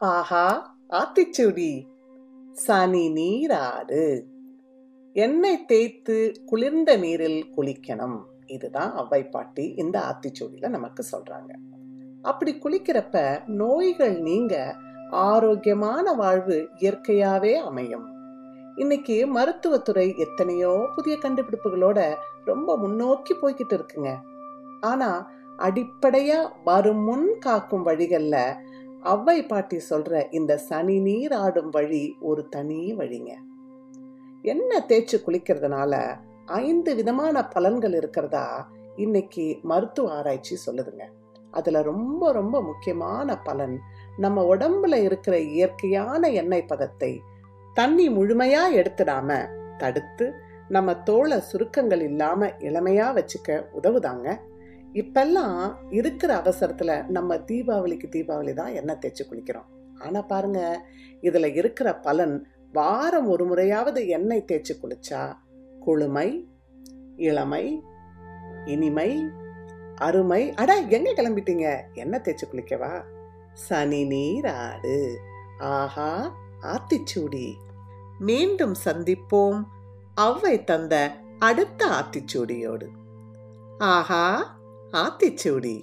ஆஹா ஆத்திச்சூடி. சனி நீராடு எண்ணெய் தேய்த்து குளிர்ந்த நீரில் குளிக்கணும். இதுதான் அவ்வை பாட்டி இந்த ஆத்திச்சூடியில நமக்கு சொல்றாங்க. அப்படி குளிக்கிறப்ப நோய்கள் நீங்க ஆரோக்கியமான வாழ்வு இயற்கையாவே அமையும். இன்னைக்கு மருத்துவத்துறை எத்தனையோ புதிய கண்டுபிடிப்புகளோட ரொம்ப முன்னோக்கி போய்கிட்டு இருக்குங்க. ஆனா அடிப்படையா வரும் முன் காக்கும் வழிகள்ல அவ்வை பாட்டி சொல்ற இந்த சனி நீர் ஆடும் வழி ஒரு தனி வழிங்க. எண்ணெய் தேய்ச்சி குளிக்கிறதுனால ஐந்து விதமான பலன்கள் இருக்கிறதா இன்னைக்கு மருத்துவ ஆராய்ச்சி சொல்லுதுங்க. அதுல ரொம்ப ரொம்ப முக்கியமான பலன் நம்ம உடம்புல இருக்கிற இயற்கையான எண்ணெய் பதத்தை தண்ணி முழுமையா எடுத்துடாம தடுத்து நம்ம தோலை சுருக்கங்கள் இல்லாம இளமையா வச்சுக்க உதவுதாங்க. இப்பெல்லாம் இருக்கிற அவசரத்தில் நம்ம தீபாவளிக்கு தீபாவளி தான் எண்ணெய் தேய்ச்சி குளிக்கிறோம். ஆனால் பாருங்க இதில் இருக்கிற பலன் வாரம் ஒரு முறையாவது எண்ணெய் தேய்ச்சி குளிச்சா குளுமை இளமை இனிமை அருமை. அடா எங்கே கிளம்பிட்டீங்க? எண்ணெய் தேய்ச்சி குளிக்கவா? சனி நீராடு. ஆஹா ஆத்திச்சூடி. மீண்டும் சந்திப்போம். அவ்வை தந்த அடுத்த ஆத்திச்சூடியோடு. ஆஹா. ஆத்திச்சூடி